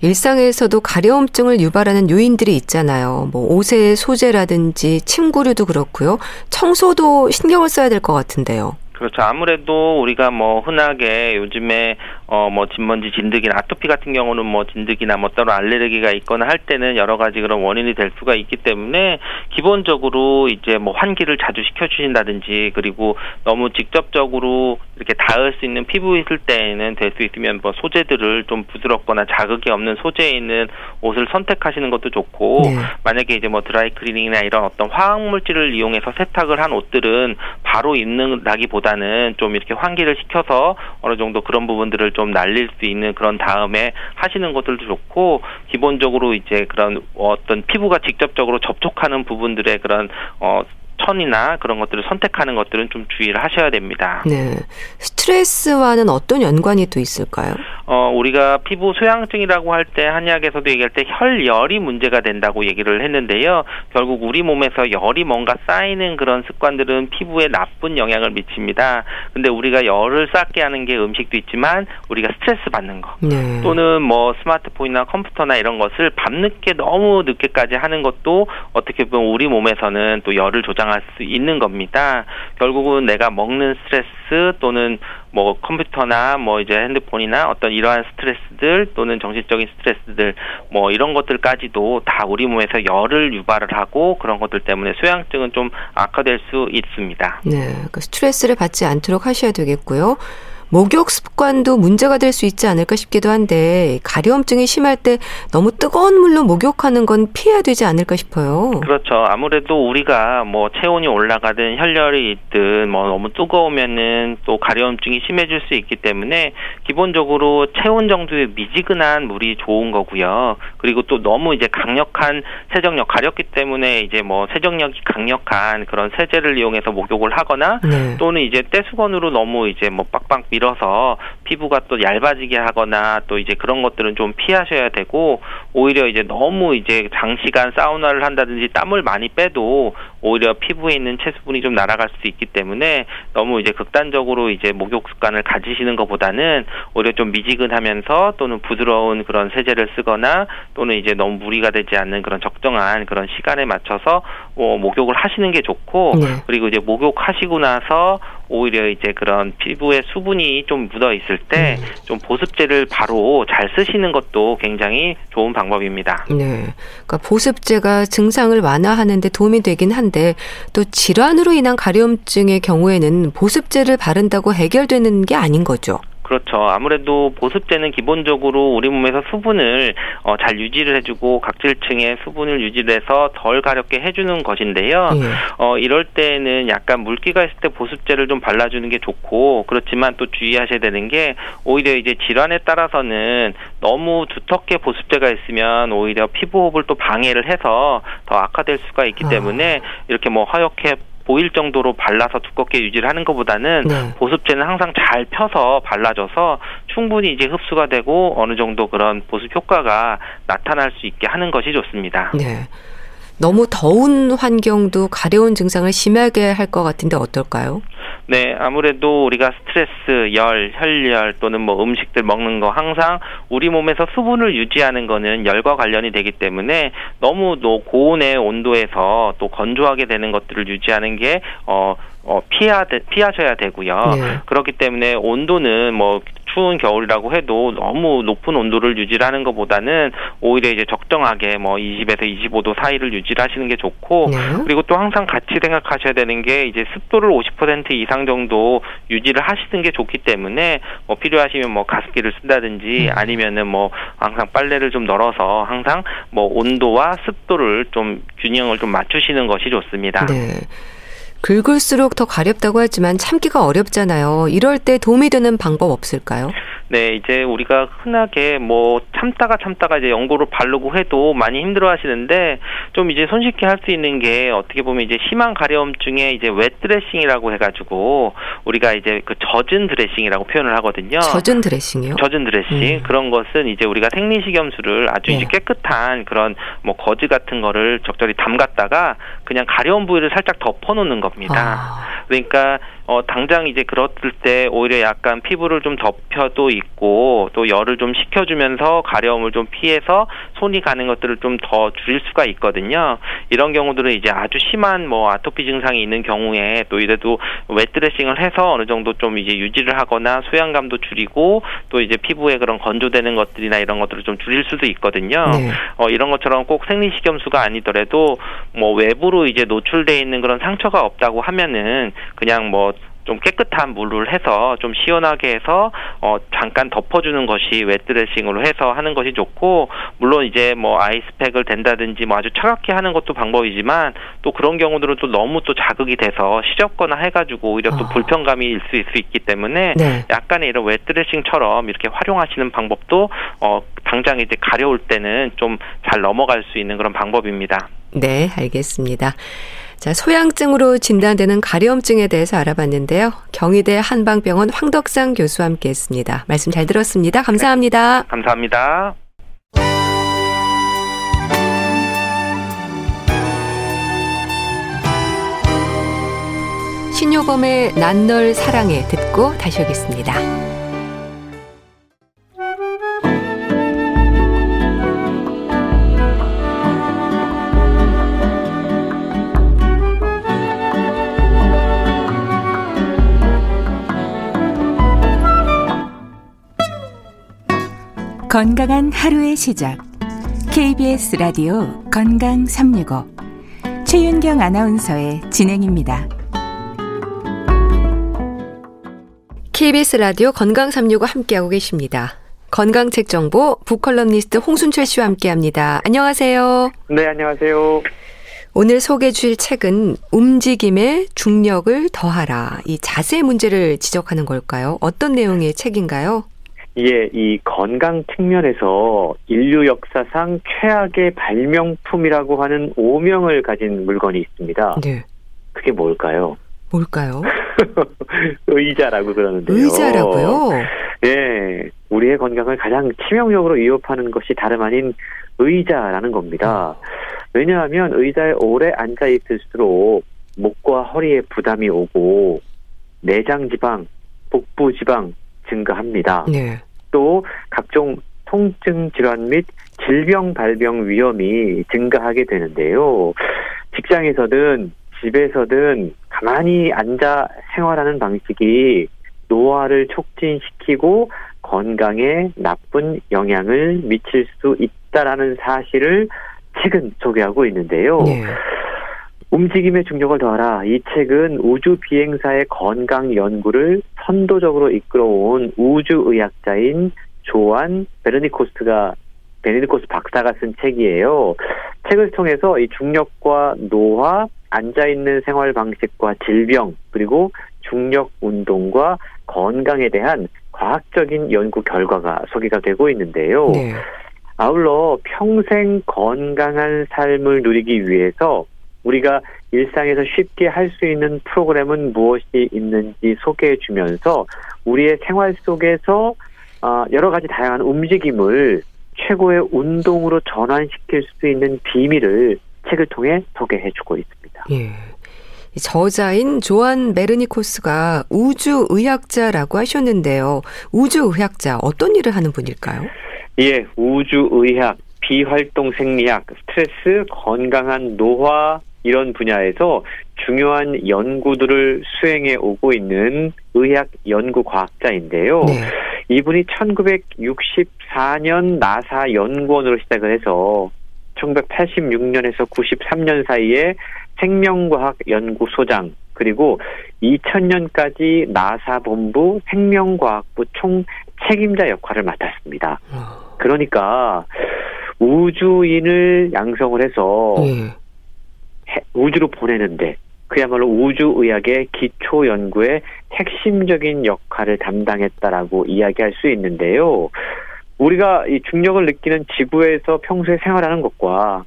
[SPEAKER 1] 일상에서도 가려움증을 유발하는 요인들이 있잖아요. 뭐 옷의 소재라든지 침구류도 그렇고요. 청소도 신경을 써야 될 것 같은데요.
[SPEAKER 2] 그렇죠. 아무래도 우리가 뭐 흔하게 요즘에 어 뭐 진먼지 진드기나 아토피 같은 경우는 뭐 진드기나 뭐 따로 알레르기가 있거나 할 때는 여러 가지 그런 원인이 될 수가 있기 때문에 기본적으로 이제 뭐 환기를 자주 시켜 주신다든지 그리고 너무 직접적으로 이렇게 닿을 수 있는 피부 있을 때에는 될 수 있으면 뭐 소재들을 좀 부드럽거나 자극이 없는 소재에 있는 옷을 선택하시는 것도 좋고 네. 만약에 이제 뭐 드라이 클리닝이나 이런 어떤 화학 물질을 이용해서 세탁을 한 옷들은 바로 입는다기보다 보다는 좀 이렇게 환기를 시켜서 어느 정도 그런 부분들을 좀 날릴 수 있는 그런 다음에 하시는 것들도 좋고 기본적으로 이제 그런 어떤 피부가 직접적으로 접촉하는 부분들의 그런 어 천이나 그런 것들을 선택하는 것들은 좀 주의를 하셔야 됩니다.
[SPEAKER 1] 네. 스트레스와는 어떤 연관이 또 있을까요?
[SPEAKER 2] 어, 우리가 피부 소양증이라고 할 때 한의학에서도 얘기할 때 혈열이 문제가 된다고 얘기를 했는데요. 결국 우리 몸에서 열이 뭔가 쌓이는 그런 습관들은 피부에 나쁜 영향을 미칩니다. 근데 우리가 열을 쌓게 하는 게 음식도 있지만 우리가 스트레스 받는 거 네. 또는 뭐 스마트폰이나 컴퓨터나 이런 것을 밤늦게 너무 늦게까지 하는 것도 어떻게 보면 우리 몸에서는 또 열을 조장 발생할 수 있는 겁니다. 결국은 내가 먹는 스트레스 또는 뭐 컴퓨터나 뭐 이제 핸드폰이나 어떤 이러한 스트레스들 또는 정신적인 스트레스들 뭐 이런 것들까지도 다 우리 몸에서 열을 유발을 하고 그런 것들 때문에 소양증은 좀 악화될 수 있습니다.
[SPEAKER 1] 네, 그 스트레스를 받지 않도록 하셔야 되겠고요. 목욕 습관도 문제가 될 수 있지 않을까 싶기도 한데 가려움증이 심할 때 너무 뜨거운 물로 목욕하는 건 피해야 되지 않을까 싶어요.
[SPEAKER 2] 그렇죠. 아무래도 우리가 뭐 체온이 올라가든 혈열이 있든 뭐 너무 뜨거우면은 또 가려움증이 심해질 수 있기 때문에 기본적으로 체온 정도의 미지근한 물이 좋은 거고요. 그리고 또 너무 이제 강력한 세정력 가렵기 때문에 이제 뭐 세정력이 강력한 그런 세제를 이용해서 목욕을 하거나 네. 또는 이제 떼수건으로 너무 이제 뭐 빡빡 밀 길어서 피부가 또 얇아지게 하거나 또 이제 그런 것들은 좀 피하셔야 되고 오히려 이제 너무 이제 장시간 사우나를 한다든지 땀을 많이 빼도 오히려 피부에 있는 체수분이 좀 날아갈 수 있기 때문에 너무 이제 극단적으로 이제 목욕 습관을 가지시는 것보다는 오히려 좀 미지근하면서 또는 부드러운 그런 세제를 쓰거나 또는 이제 너무 무리가 되지 않는 그런 적정한 그런 시간에 맞춰서 어, 목욕을 하시는 게 좋고 네. 그리고 이제 목욕하시고 나서 오히려 이제 그런 피부에 수분이 좀 묻어 있을 때좀 음. 보습제를 바로 잘 쓰시는 것도 굉장히 좋은 방법입니다.
[SPEAKER 1] 네. 그러니까 보습제가 증상을 완화하는데 도움이 되긴 한데 또 질환으로 인한 가려움증의 경우에는 보습제를 바른다고 해결되는 게 아닌 거죠.
[SPEAKER 2] 그렇죠. 아무래도 보습제는 기본적으로 우리 몸에서 수분을 어, 잘 유지를 해주고 각질층의 수분을 유지해서 덜 가렵게 해주는 것인데요. 예. 어, 이럴 때는 약간 물기가 있을 때 보습제를 좀 발라주는 게 좋고 그렇지만 또 주의하셔야 되는 게 오히려 이제 질환에 따라서는 너무 두텁게 보습제가 있으면 오히려 피부 호흡을 또 방해를 해서 더 악화될 수가 있기 아. 때문에 이렇게 뭐 화역해 보일 정도로 발라서 두껍게 유지를 하는 것보다는 네. 보습제는 항상 잘 펴서 발라줘서 충분히 이제 흡수가 되고 어느 정도 그런 보습 효과가 나타날 수 있게 하는 것이 좋습니다.
[SPEAKER 1] 네. 너무 더운 환경도 가려운 증상을 심하게 할 것 같은데 어떨까요?
[SPEAKER 2] 네, 아무래도 우리가 스트레스, 열, 혈열 또는 뭐 음식들 먹는 거 항상 우리 몸에서 수분을 유지하는 거는 열과 관련이 되기 때문에 너무 또 고온의 온도에서 또 건조하게 되는 것들을 유지하는 게 어, 어 피하 피하셔야 되고요. 네. 그렇기 때문에 온도는 뭐 추운 겨울이라고 해도 너무 높은 온도를 유지하는 것보다는 오히려 이제 적정하게 뭐 20에서 25도 사이를 유지하시는 게 좋고 네. 그리고 또 항상 같이 생각하셔야 되는 게 이제 습도를 50% 이상 정도 유지를 하시는 게 좋기 때문에 뭐 필요하시면 뭐 가습기를 쓴다든지 네. 아니면은 뭐 항상 빨래를 좀 널어서 항상 뭐 온도와 습도를 좀 균형을 좀 맞추시는 것이 좋습니다.
[SPEAKER 1] 네. 긁을수록 더 가렵다고 하지만 참기가 어렵잖아요. 이럴 때 도움이 되는 방법 없을까요?
[SPEAKER 2] 네, 이제 우리가 흔하게 뭐 참다가 참다가 이제 연고를 바르고 해도 많이 힘들어 하시는데 좀 이제 손쉽게 할 수 있는 게 어떻게 보면 이제 심한 가려움중에 이제 wet dressing이라고 해가지고 우리가 이제 그 젖은 드레싱이라고 표현을 하거든요.
[SPEAKER 1] 젖은 드레싱이요?
[SPEAKER 2] 젖은 드레싱. 음. 그런 것은 이제 우리가 생리식염수를 아주 네. 이제 깨끗한 그런 뭐 거즈 같은 거를 적절히 담갔다가 그냥 가려운 부위를 살짝 덮어놓는 겁니다. 아. 그러니까 어, 당장 이제 그렇을 때 오히려 약간 피부를 좀 덮여도 있고 또 열을 좀 식혀주면서 가려움을 좀 피해서 손이 가는 것들을 좀 더 줄일 수가 있거든요. 이런 경우들은 이제 아주 심한 뭐 아토피 증상이 있는 경우에 또 이래도 웨트레싱을 해서 어느 정도 좀 이제 유지를 하거나 소양감도 줄이고 또 이제 피부에 그런 건조되는 것들이나 이런 것들을 좀 줄일 수도 있거든요. 네. 어, 이런 것처럼 꼭 생리식염수가 아니더라도 뭐 외부로 이제 노출돼 있는 그런 상처가 없 다고 하면은 그냥 뭐좀 깨끗한 물을 해서 좀 시원하게 해서 어 잠깐 덮어주는 것이 웨트레싱으로 해서 하는 것이 좋고 물론 이제 뭐 아이스팩을 댄다든지 뭐 아주 차갑게 하는 것도 방법이지만 또 그런 경우들은 또 너무 또 자극이 돼서 시렵거나 해가지고 오히려 또 어. 불편감이 일수 수 있기 때문에 네. 약간의 이런 웨트레싱처럼 이렇게 활용하시는 방법도 어 당장 이제 가려울 때는 좀 잘 넘어갈 수 있는 그런 방법입니다.
[SPEAKER 1] 네, 알겠습니다. 자, 소양증으로 진단되는 가려움증에 대해서 알아봤는데요. 경희대 한방병원 황덕상 교수와 함께 했습니다. 말씀 잘 들었습니다. 감사합니다.
[SPEAKER 2] 네, 감사합니다.
[SPEAKER 1] 신효범의 난 널 사랑해 듣고 다시 오겠습니다.
[SPEAKER 3] 건강한 하루의 시작. KBS 라디오 건강 365. 최윤경 아나운서의 진행입니다.
[SPEAKER 1] KBS 라디오 건강 365 함께하고 계십니다. 건강책 정보 북컬럼니스트 홍순철 씨와 함께합니다. 안녕하세요.
[SPEAKER 4] 네, 안녕하세요.
[SPEAKER 1] 오늘 소개해 주실 책은 움직임에 중력을 더하라. 이 자세 문제를 지적하는 걸까요? 어떤 내용의 책인가요?
[SPEAKER 4] 예, 이 건강 측면에서 인류 역사상 최악의 발명품이라고 하는 오명을 가진 물건이 있습니다. 네. 그게 뭘까요?
[SPEAKER 1] 뭘까요?
[SPEAKER 4] 의자라고 그러는데요.
[SPEAKER 1] 의자라고요?
[SPEAKER 4] 예, 우리의 건강을 가장 치명적으로 위협하는 것이 다름 아닌 의자라는 겁니다. 왜냐하면 의자에 오래 앉아 있을수록 목과 허리에 부담이 오고 내장 지방, 복부 지방 증가합니다.
[SPEAKER 1] 네.
[SPEAKER 4] 또 각종 통증 질환 및 질병 발병 위험이 증가하게 되는데요. 직장에서든 집에서든 가만히 앉아 생활하는 방식이 노화를 촉진시키고 건강에 나쁜 영향을 미칠 수 있다라는 사실을 책은 소개하고 있는데요.
[SPEAKER 1] 네.
[SPEAKER 4] 움직임의 중력을 더하라. 이 책은 우주 비행사의 건강 연구를 선도적으로 이끌어온 우주의학자인 조안 베르니코스가 베르니코스 박사가 쓴 책이에요. 책을 통해서 이 중력과 노화, 앉아 있는 생활 방식과 질병, 그리고 중력 운동과 건강에 대한 과학적인 연구 결과가 소개가 되고 있는데요.
[SPEAKER 1] 네.
[SPEAKER 4] 아울러 평생 건강한 삶을 누리기 위해서 우리가 일상에서 쉽게 할 수 있는 프로그램은 무엇이 있는지 소개해 주면서 우리의 생활 속에서 어, 여러 가지 다양한 움직임을 최고의 운동으로 전환시킬 수 있는 비밀을 책을 통해 소개해 주고 있습니다.
[SPEAKER 1] 예. 이 저자인 조안 메르니코스가 우주의학자라고 하셨는데요. 우주의학자 어떤 일을 하는 분일까요?
[SPEAKER 4] 예, 우주의학, 비활동 생리학, 스트레스, 건강한 노화 이런 분야에서 중요한 연구들을 수행해 오고 있는 의학 연구 과학자인데요.
[SPEAKER 1] 네.
[SPEAKER 4] 이분이 1964년 나사 연구원으로 시작을 해서 1986년에서 93년 사이에 생명과학 연구소장 그리고 2000년까지 나사 본부 생명과학부 총 책임자 역할을 맡았습니다.
[SPEAKER 1] 어,
[SPEAKER 4] 그러니까 우주인을 양성을 해서
[SPEAKER 1] 예.
[SPEAKER 4] 해- 우주로 보내는데 그야말로 우주의학의 기초 연구에 핵심적인 역할을 담당했다라고 이야기할 수 있는데요. 우리가 이 중력을 느끼는 지구에서 평소에 생활하는 것과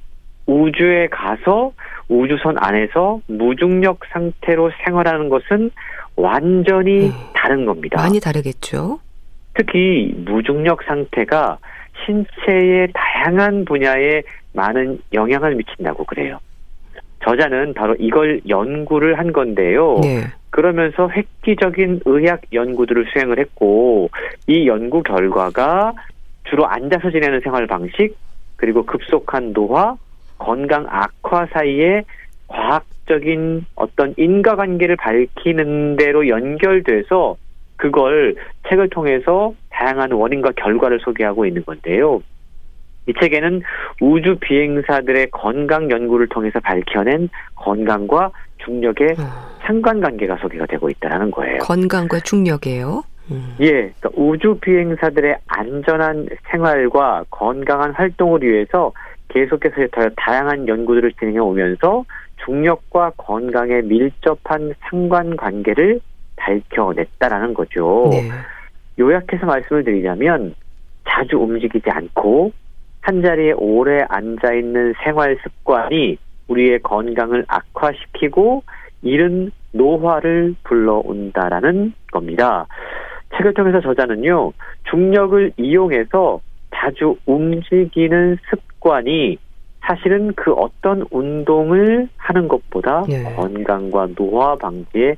[SPEAKER 4] 우주에 가서 우주선 안에서 무중력 상태로 생활하는 것은 완전히
[SPEAKER 1] 음,
[SPEAKER 4] 다른 겁니다.
[SPEAKER 1] 많이 다르겠죠.
[SPEAKER 4] 특히 무중력 상태가 신체의 다양한 분야에 많은 영향을 미친다고 그래요. 저자는 바로 이걸 연구를 한 건데요.
[SPEAKER 1] 네.
[SPEAKER 4] 그러면서 획기적인 의학 연구들을 수행을 했고 이 연구 결과가 주로 앉아서 지내는 생활 방식 그리고 급속한 노화, 건강 악화 사이에 과학적인 어떤 인과관계를 밝히는 대로 연결돼서 그걸 책을 통해서 다양한 원인과 결과를 소개하고 있는 건데요. 이 책에는 우주 비행사들의 건강 연구를 통해서 밝혀낸 건강과 중력의
[SPEAKER 1] 어,
[SPEAKER 4] 상관관계가 소개가 되고 있다는 거예요.
[SPEAKER 1] 건강과 중력이에요. 음.
[SPEAKER 4] 예, 그러니까 우주 비행사들의 안전한 생활과 건강한 활동을 위해서 계속해서 더 다양한 연구들을 진행해 오면서 중력과 건강에 밀접한 상관관계를 밝혀냈다라는 거죠.
[SPEAKER 1] 네.
[SPEAKER 4] 요약해서 말씀을 드리자면 자주 움직이지 않고 한 자리에 오래 앉아 있는 생활 습관이 우리의 건강을 악화시키고 이른 노화를 불러온다라는 겁니다. 책을 통해서 저자는요, 중력을 이용해서 자주 움직이는 습관이 사실은 그 어떤 운동을 하는 것보다
[SPEAKER 1] 예.
[SPEAKER 4] 건강과 노화 방지에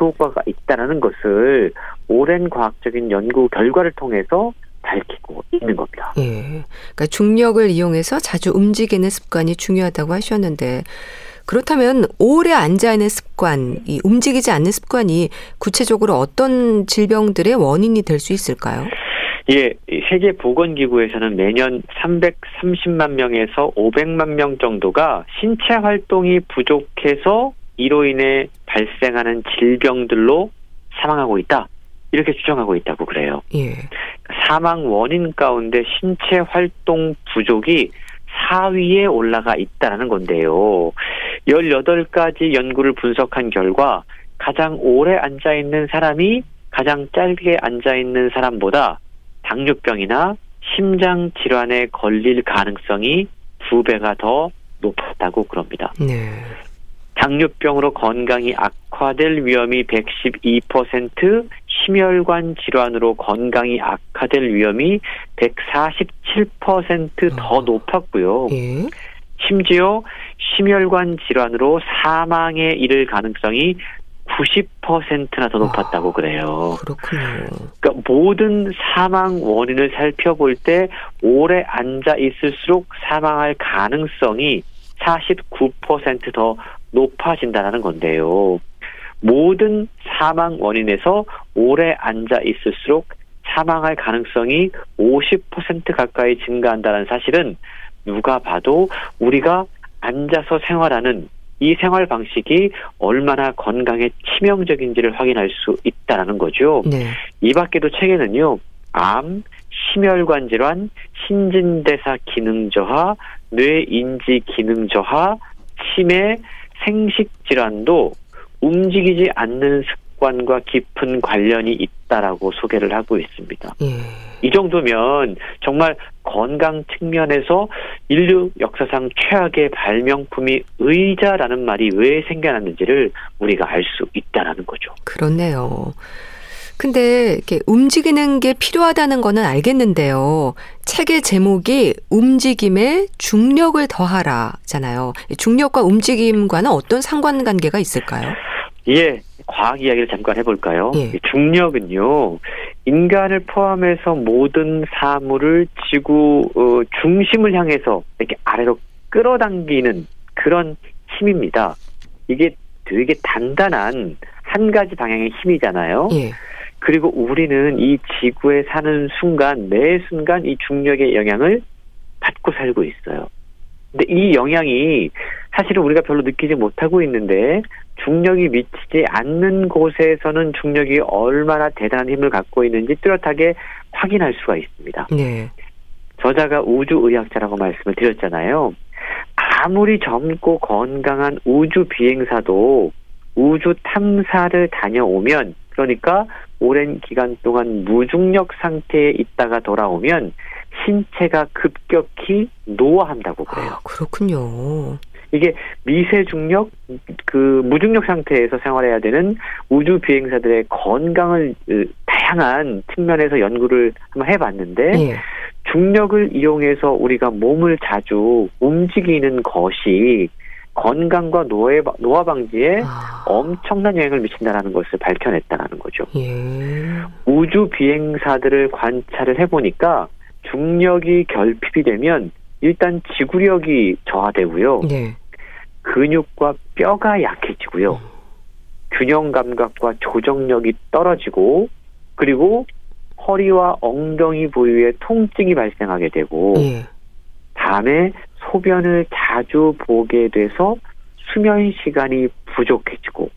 [SPEAKER 4] 효과가 있다는 것을 오랜 과학적인 연구 결과를 통해서 밝히고 있는 겁니다.
[SPEAKER 1] 예. 그러니까 중력을 이용해서 자주 움직이는 습관이 중요하다고 하셨는데 그렇다면 오래 앉아 있는 습관, 이 움직이지 않는 습관이 구체적으로 어떤 질병들의 원인이 될 수 있을까요?
[SPEAKER 4] 예, 이 세계 보건 기구에서는 매년 330만 명에서 500만 명 정도가 신체 활동이 부족해서 이로 인해 발생하는 질병들로 사망하고 있다. 이렇게 추정하고 있다고 그래요.
[SPEAKER 1] 예.
[SPEAKER 4] 사망 원인 가운데 신체 활동 부족이 4위에 올라가 있다는 건데요. 18가지 연구를 분석한 결과 가장 오래 앉아 있는 사람이 가장 짧게 앉아 있는 사람보다 당뇨병이나 심장 질환에 걸릴 가능성이 두 배가 더 높았다고 그럽니다.
[SPEAKER 1] 네.
[SPEAKER 4] 당뇨병으로 건강이 악화될 위험이 112%, 심혈관 질환으로 건강이 악화될 위험이 147%더 높았고요.
[SPEAKER 1] 예.
[SPEAKER 4] 심지어 심혈관 질환으로 사망에 이를 가능성이 90%나 더 높았다고 그래요.
[SPEAKER 1] 그렇군요.
[SPEAKER 4] 그러니까 모든 사망 원인을 살펴볼 때 오래 앉아 있을수록 사망할 가능성이 49%더 높아진다는 건데요. 모든 사망 원인에서 오래 앉아 있을수록 사망할 가능성이 50% 가까이 증가한다는 사실은 누가 봐도 우리가 앉아서 생활하는 이 생활 방식이 얼마나 건강에 치명적인지를 확인할 수 있다라는 거죠.
[SPEAKER 1] 네.
[SPEAKER 4] 이 밖에도 책에는요, 암, 심혈관 질환, 신진대사 기능 저하, 뇌 인지 기능 저하, 치매, 생식 질환도 움직이지 않는 습관과 깊은 관련이 있다라고 소개를 하고 있습니다.
[SPEAKER 1] 예.
[SPEAKER 4] 이 정도면 정말 건강 측면에서 인류 역사상 최악의 발명품이 의자라는 말이 왜 생겨났는지를 우리가 알 수 있다라는 거죠.
[SPEAKER 1] 그렇네요. 근데 이렇게 움직이는 게 필요하다는 거는 알겠는데요. 책의 제목이 움직임에 중력을 더하라잖아요. 중력과 움직임과는 어떤 상관관계가 있을까요?
[SPEAKER 4] 예, 과학 이야기를 잠깐 해볼까요?
[SPEAKER 1] 예.
[SPEAKER 4] 중력은요, 인간을 포함해서 모든 사물을 지구 어, 중심을 향해서 이렇게 아래로 끌어당기는 그런 힘입니다. 이게 되게 단단한 한 가지 방향의 힘이잖아요.
[SPEAKER 1] 예.
[SPEAKER 4] 그리고 우리는 이 지구에 사는 순간 매 순간 이 중력의 영향을 받고 살고 있어요. 근데 이 영향이 사실은 우리가 별로 느끼지 못하고 있는데 중력이 미치지 않는 곳에서는 중력이 얼마나 대단한 힘을 갖고 있는지 뚜렷하게 확인할 수가 있습니다.
[SPEAKER 1] 네.
[SPEAKER 4] 저자가 우주의학자라고 말씀을 드렸잖아요. 아무리 젊고 건강한 우주 비행사도 우주 탐사를 다녀오면 그러니까 오랜 기간 동안 무중력 상태에 있다가 돌아오면 신체가 급격히 노화한다고 그래요.
[SPEAKER 1] 아, 그렇군요.
[SPEAKER 4] 이게 미세 중력, 그 무중력 상태에서 생활해야 되는 우주 비행사들의 건강을 으, 다양한 측면에서 연구를 한번 해봤는데
[SPEAKER 1] 예.
[SPEAKER 4] 중력을 이용해서 우리가 몸을 자주 움직이는 것이 건강과 노화, 노화 방지에
[SPEAKER 1] 아,
[SPEAKER 4] 엄청난 영향을 미친다라는 것을 밝혀냈다라는 거죠.
[SPEAKER 1] 예.
[SPEAKER 4] 우주 비행사들을 관찰을 해보니까 중력이 결핍이 되면 일단 지구력이 저하되고요.
[SPEAKER 1] 네.
[SPEAKER 4] 근육과 뼈가 약해지고요. 균형 감각과 조정력이 떨어지고 그리고 허리와 엉덩이 부위에 통증이 발생하게 되고
[SPEAKER 1] 예.
[SPEAKER 4] 밤에 소변을 자주 보게 돼서 수면 시간이 부족해지고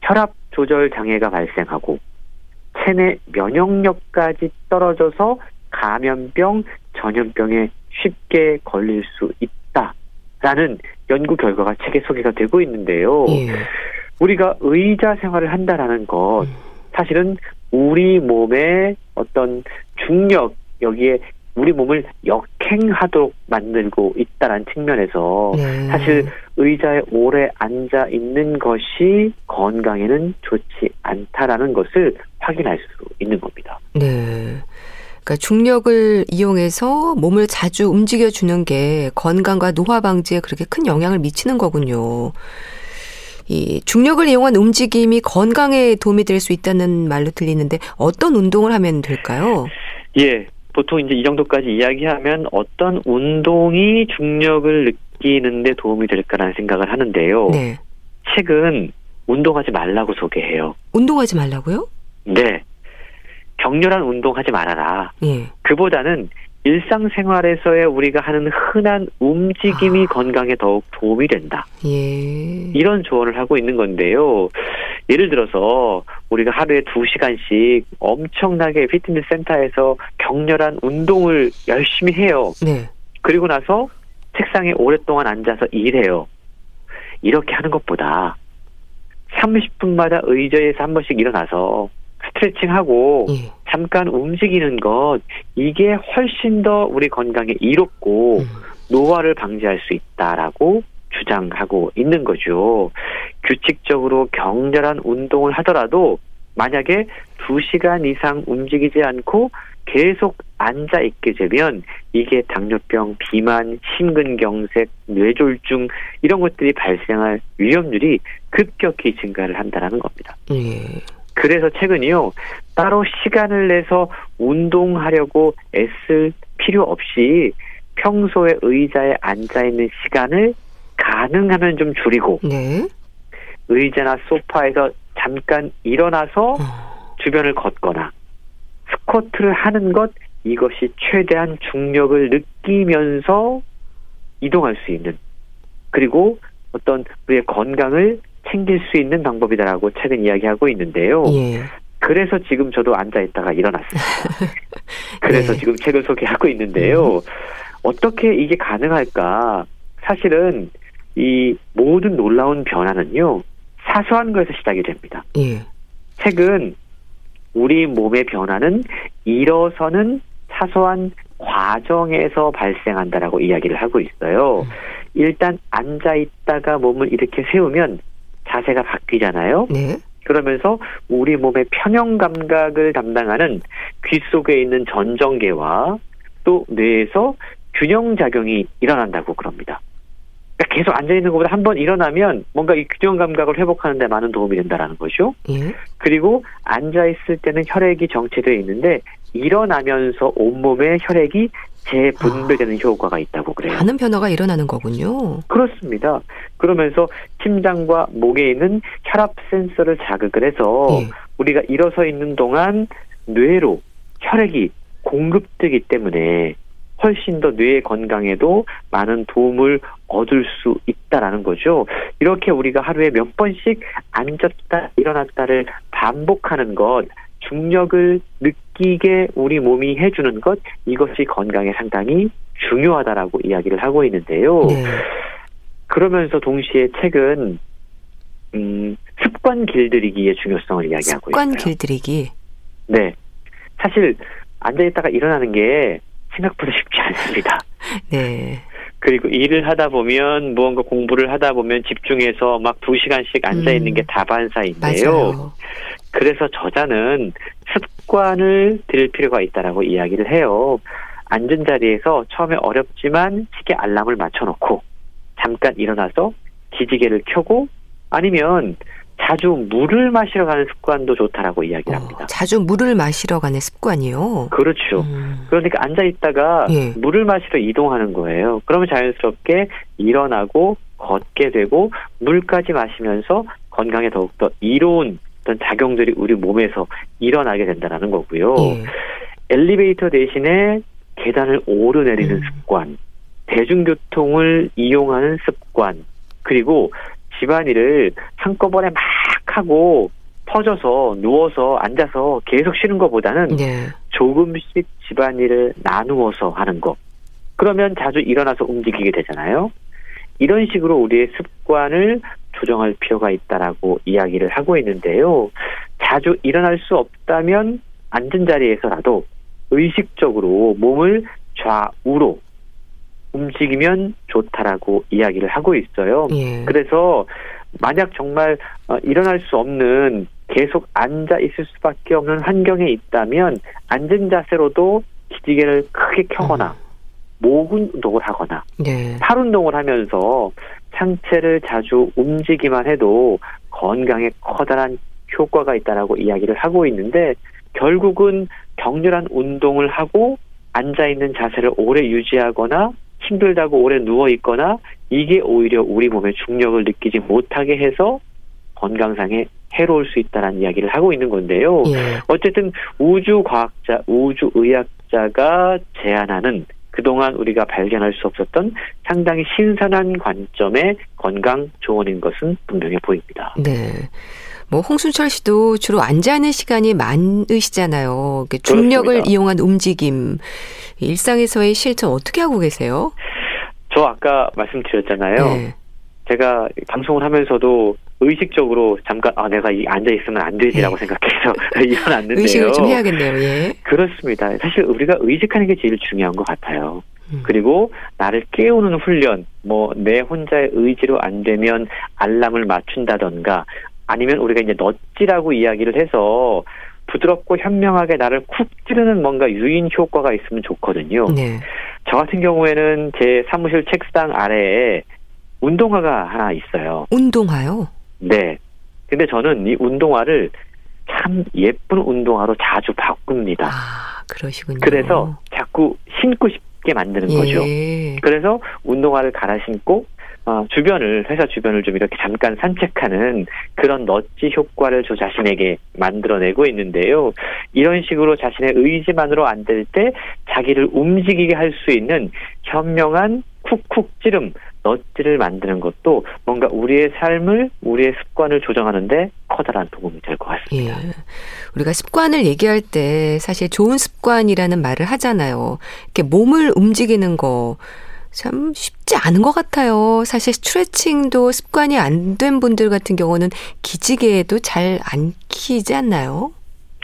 [SPEAKER 4] 혈압 조절 장애가 발생하고 체내 면역력까지 떨어져서 감염병, 전염병에 쉽게 걸릴 수 있다라는 연구 결과가 책에 소개가 되고 있는데요.
[SPEAKER 1] 예.
[SPEAKER 4] 우리가 의자 생활을 한다라는 것
[SPEAKER 1] 음.
[SPEAKER 4] 사실은 우리 몸의 어떤 중력 여기에 우리 몸을 역행하도록 만들고 있다는 측면에서
[SPEAKER 1] 네.
[SPEAKER 4] 사실 의자에 오래 앉아 있는 것이 건강에는 좋지 않다라는 것을 확인할 수 있는 겁니다.
[SPEAKER 1] 네. 그러니까 중력을 이용해서 몸을 자주 움직여 주는 게 건강과 노화 방지에 그렇게 큰 영향을 미치는 거군요. 이 중력을 이용한 움직임이 건강에 도움이 될 수 있다는 말로 들리는데 어떤 운동을 하면 될까요?
[SPEAKER 4] 예, 보통 이제 이 정도까지 이야기하면 어떤 운동이 중력을 느끼는데 도움이 될까라는 생각을 하는데요.
[SPEAKER 1] 네.
[SPEAKER 4] 책은 운동하지 말라고 소개해요.
[SPEAKER 1] 운동하지 말라고요?
[SPEAKER 4] 네. 격렬한 운동하지 말아라.
[SPEAKER 1] 예.
[SPEAKER 4] 그보다는 일상생활에서의 우리가 하는 흔한 움직임이
[SPEAKER 1] 아.
[SPEAKER 4] 건강에 더욱 도움이 된다.
[SPEAKER 1] 예.
[SPEAKER 4] 이런 조언을 하고 있는 건데요. 예를 들어서 우리가 하루에 두 시간씩 엄청나게 피트니스 센터에서 격렬한 운동을 열심히 해요.
[SPEAKER 1] 네.
[SPEAKER 4] 그리고 나서 책상에 오랫동안 앉아서 일해요. 이렇게 하는 것보다 30분마다 의자에서 한 번씩 일어나서 스트레칭하고
[SPEAKER 1] 예.
[SPEAKER 4] 잠깐 움직이는 것 이게 훨씬 더 우리 건강에 이롭고
[SPEAKER 1] 음.
[SPEAKER 4] 노화를 방지할 수 있다라고 주장하고 있는 거죠. 규칙적으로 격렬한 운동을 하더라도 만약에 2시간 이상 움직이지 않고 계속 앉아 있게 되면 이게 당뇨병, 비만, 심근경색, 뇌졸중 이런 것들이 발생할 위험률이 급격히 증가를 한다는 겁니다.
[SPEAKER 1] 예.
[SPEAKER 4] 그래서 최근이요 따로 시간을 내서 운동하려고 애쓸 필요 없이 평소에 의자에 앉아 있는 시간을 가능하면 좀 줄이고
[SPEAKER 1] 네.
[SPEAKER 4] 의자나 소파에서 잠깐 일어나서
[SPEAKER 1] 어.
[SPEAKER 4] 주변을 걷거나 스쿼트를 하는 것 이것이 최대한 중력을 느끼면서 이동할 수 있는 그리고 어떤 우리의 건강을 챙길 수 있는 방법이다라고 최근 이야기하고 있는데요.
[SPEAKER 1] 예.
[SPEAKER 4] 그래서 지금 저도 앉아 있다가 일어났습니다. 그래서
[SPEAKER 1] 네.
[SPEAKER 4] 지금 책을 소개하고 있는데요. 어떻게 이게 가능할까? 사실은 이 모든 놀라운 변화는요. 사소한 것에서 시작이 됩니다.
[SPEAKER 1] 예.
[SPEAKER 4] 책은 우리 몸의 변화는 일어서는 사소한 과정에서 발생한다라고 이야기를 하고 있어요. 일단 앉아 있다가 몸을 이렇게 세우면 자세가 바뀌잖아요.
[SPEAKER 1] 네.
[SPEAKER 4] 그러면서 우리 몸의 편형 감각을 담당하는 귀 속에 있는 전정계와 또 뇌에서 균형 작용이 일어난다고 그럽니다. 그러니까 계속 앉아 있는 것보다 한 번 일어나면 뭔가 이 균형 감각을 회복하는 데 많은 도움이 된다라는 거죠.
[SPEAKER 1] 예.
[SPEAKER 4] 그리고 앉아 있을 때는 혈액이 정체되어 있는데 일어나면서 온몸에 혈액이 재분배되는 효과가 있다고 그래요.
[SPEAKER 1] 많은 변화가 일어나는 거군요.
[SPEAKER 4] 그렇습니다. 그러면서 심장과 목에 있는 혈압 센서를 자극을 해서
[SPEAKER 1] 예.
[SPEAKER 4] 우리가 일어서 있는 동안 뇌로 혈액이 공급되기 때문에 훨씬 더 뇌의 건강에도 많은 도움을 얻을 수 있다라는 거죠. 이렇게 우리가 하루에 몇 번씩 앉았다 일어났다를 반복하는 것, 중력을 느끼 게 우리 몸이 해주는 것, 이것이 건강에 상당히 중요하다라고 이야기를 하고 있는데요.
[SPEAKER 1] 네.
[SPEAKER 4] 그러면서 동시에 책은 음, 습관 길들이기의 중요성을 이야기하고
[SPEAKER 1] 습관
[SPEAKER 4] 있어요.
[SPEAKER 1] 길들이기.
[SPEAKER 4] 네. 사실 앉아 있다가 일어나는 게 생각보다 쉽지 않습니다.
[SPEAKER 1] 네.
[SPEAKER 4] 그리고 일을 하다 보면 무언가 공부를 하다 보면 집중해서 막 두 시간씩 앉아 있는
[SPEAKER 1] 음.
[SPEAKER 4] 게 다반사인데요.
[SPEAKER 1] 맞아요.
[SPEAKER 4] 그래서 저자는 습관을 들일 필요가 있다라고 이야기를 해요. 앉은 자리에서 처음에 어렵지만 시계 알람을 맞춰놓고 잠깐 일어나서 기지개를 켜고 아니면 자주 물을 마시러 가는 습관도 좋다라고 이야기를 합니다.
[SPEAKER 1] 어, 자주 물을 마시러 가는 습관이요.
[SPEAKER 4] 그렇죠.
[SPEAKER 1] 음.
[SPEAKER 4] 그러니까 앉아 있다가
[SPEAKER 1] 예.
[SPEAKER 4] 물을 마시러 이동하는 거예요. 그러면 자연스럽게 일어나고 걷게 되고 물까지 마시면서 건강에 더욱더 이로운 어떤 작용들이 우리 몸에서 일어나게 된다는 거고요.
[SPEAKER 1] 예.
[SPEAKER 4] 엘리베이터 대신에 계단을 오르내리는
[SPEAKER 1] 음.
[SPEAKER 4] 습관, 대중교통을 이용하는 습관, 그리고 집안일을 한꺼번에 막 하고 퍼져서 누워서 앉아서 계속 쉬는 것보다는
[SPEAKER 1] 네.
[SPEAKER 4] 조금씩 집안일을 나누어서 하는 것. 그러면 자주 일어나서 움직이게 되잖아요. 이런 식으로 우리의 습관을 조정할 필요가 있다라고 이야기를 하고 있는데요. 자주 일어날 수 없다면 앉은 자리에서라도 의식적으로 몸을 좌우로 움직이면 좋다라고 이야기를 하고 있어요.
[SPEAKER 1] 예.
[SPEAKER 4] 그래서 만약 정말 어, 일어날 수 없는 계속 앉아 있을 수밖에 없는 환경에 있다면 앉은 자세로도 기지개를 크게 켜거나 목 운동을 하거나
[SPEAKER 1] 네.
[SPEAKER 4] 팔 운동을 하면서 상체를 자주 움직이만 해도 건강에 커다란 효과가 있다라고 이야기를 하고 있는데 결국은 격렬한 운동을 하고 앉아 있는 자세를 오래 유지하거나 힘들다고 오래 누워 있거나 이게 오히려 우리 몸의 중력을 느끼지 못하게 해서 건강상에 해로울 수 있다는 이야기를 하고 있는 건데요.
[SPEAKER 1] 예.
[SPEAKER 4] 어쨌든 우주 과학자, 우주 의학자가 제안하는 그동안 우리가 발견할 수 없었던 상당히 신선한 관점의 건강 조언인 것은 분명해 보입니다.
[SPEAKER 1] 네. 뭐 홍순철 씨도 주로 앉아 있는 시간이 많으시잖아요. 그 중력을
[SPEAKER 4] 그렇습니다.
[SPEAKER 1] 이용한 움직임 일상에서의 실천 어떻게 하고 계세요?
[SPEAKER 4] 저 아까 말씀드렸잖아요.
[SPEAKER 1] 네.
[SPEAKER 4] 제가 방송을 하면서도 의식적으로 잠깐 아 내가 이 앉아 있으면 안 되지라고 네. 생각해서 일어났는데요.
[SPEAKER 1] 의식을 좀 해야겠네요. 예.
[SPEAKER 4] 그렇습니다. 사실 우리가 의식하는 게 제일 중요한 것 같아요. 음. 그리고 나를 깨우는 훈련, 뭐 내 혼자의 의지로 안 되면 알람을 맞춘다던가 아니면 우리가 이제 넛지라고 이야기를 해서 부드럽고 현명하게 나를 쿡 찌르는 뭔가 유인 효과가 있으면 좋거든요. 네. 저 같은 경우에는 제 사무실 책상 아래에 운동화가 하나 있어요.
[SPEAKER 1] 운동화요?
[SPEAKER 4] 네. 근데 저는 이 운동화를 참 예쁜 운동화로 자주 바꿉니다.
[SPEAKER 1] 아, 그러시군요.
[SPEAKER 4] 그래서 자꾸 신고 싶게 만드는 예. 거죠. 그래서 운동화를 갈아 신고 어, 주변을 회사 주변을 좀 이렇게 잠깐 산책하는 그런 넛지 효과를 저 자신에게 만들어내고 있는데요. 이런 식으로 자신의 의지만으로 안 될 때 자기를 움직이게 할 수 있는 현명한 쿡쿡 찌름 넛지를 만드는 것도 뭔가 우리의 삶을 우리의 습관을 조정하는데 커다란 도움이 될 것 같습니다. 예.
[SPEAKER 1] 우리가 습관을 얘기할 때 사실 좋은 습관이라는 말을 하잖아요. 이렇게 몸을 움직이는 거 참 쉽지 않은 것 같아요. 사실 스트레칭도 습관이 안 된 분들 같은 경우는 기지개에도 잘 안 키지 않나요?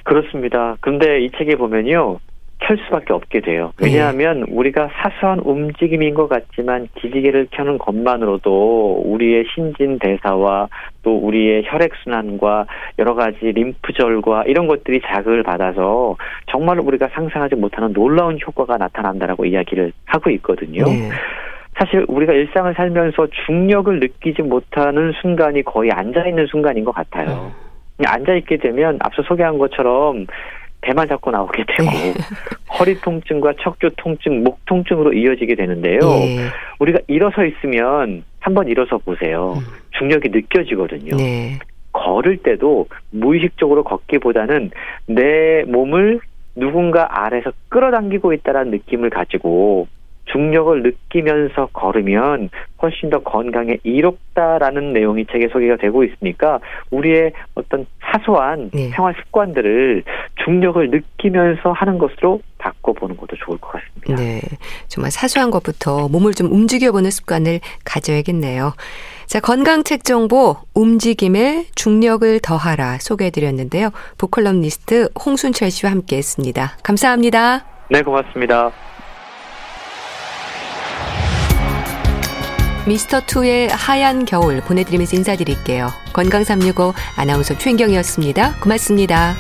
[SPEAKER 4] 그렇습니다. 근데 이 책에 보면요. 켤 수밖에 없게 돼요. 네. 왜냐하면 네. 우리가 사소한 움직임인 것 같지만 기지개를 켜는 것만으로도 우리의 신진 대사와 또 우리의 혈액 순환과 여러 가지 림프절과 이런 것들이 자극을 받아서 정말 우리가 상상하지 못하는 놀라운 효과가 나타난다라고 이야기를 하고 있거든요. 네. 사실 우리가 일상을 살면서 중력을 느끼지 못하는 순간이 거의 앉아 있는 순간인 것 같아요. 네. 앉아 있게 되면 앞서 소개한 것처럼 배만 잡고 나오게 되고 네. 허리 통증과 척추 통증, 목 통증으로 이어지게 되는데요. 네. 우리가 일어서 있으면 한번 일어서 보세요. 음. 중력이 느껴지거든요. 네. 걸을 때도 무의식적으로 걷기보다는 내 몸을 누군가 아래서 끌어당기고 있다는 느낌을 가지고 중력을 느끼면서 걸으면 훨씬 더 건강에 이롭다라는 내용이 책에 소개가 되고 있으니까 우리의 어떤 사소한 네. 생활 습관들을 중력을 느끼면서 하는 것으로 바꿔보는 것도 좋을 것 같습니다.
[SPEAKER 1] 네. 정말 사소한 것부터 몸을 좀 움직여보는 습관을 가져야겠네요. 자, 건강책 정보 움직임에 중력을 더하라 소개해드렸는데요. 보컬럼니스트 홍순철 씨와 함께 했습니다. 감사합니다.
[SPEAKER 4] 네, 고맙습니다.
[SPEAKER 1] 미스터 투의 하얀 겨울 보내드리면서 인사드릴게요. 건강365 아나운서 최인경이었습니다. 고맙습니다.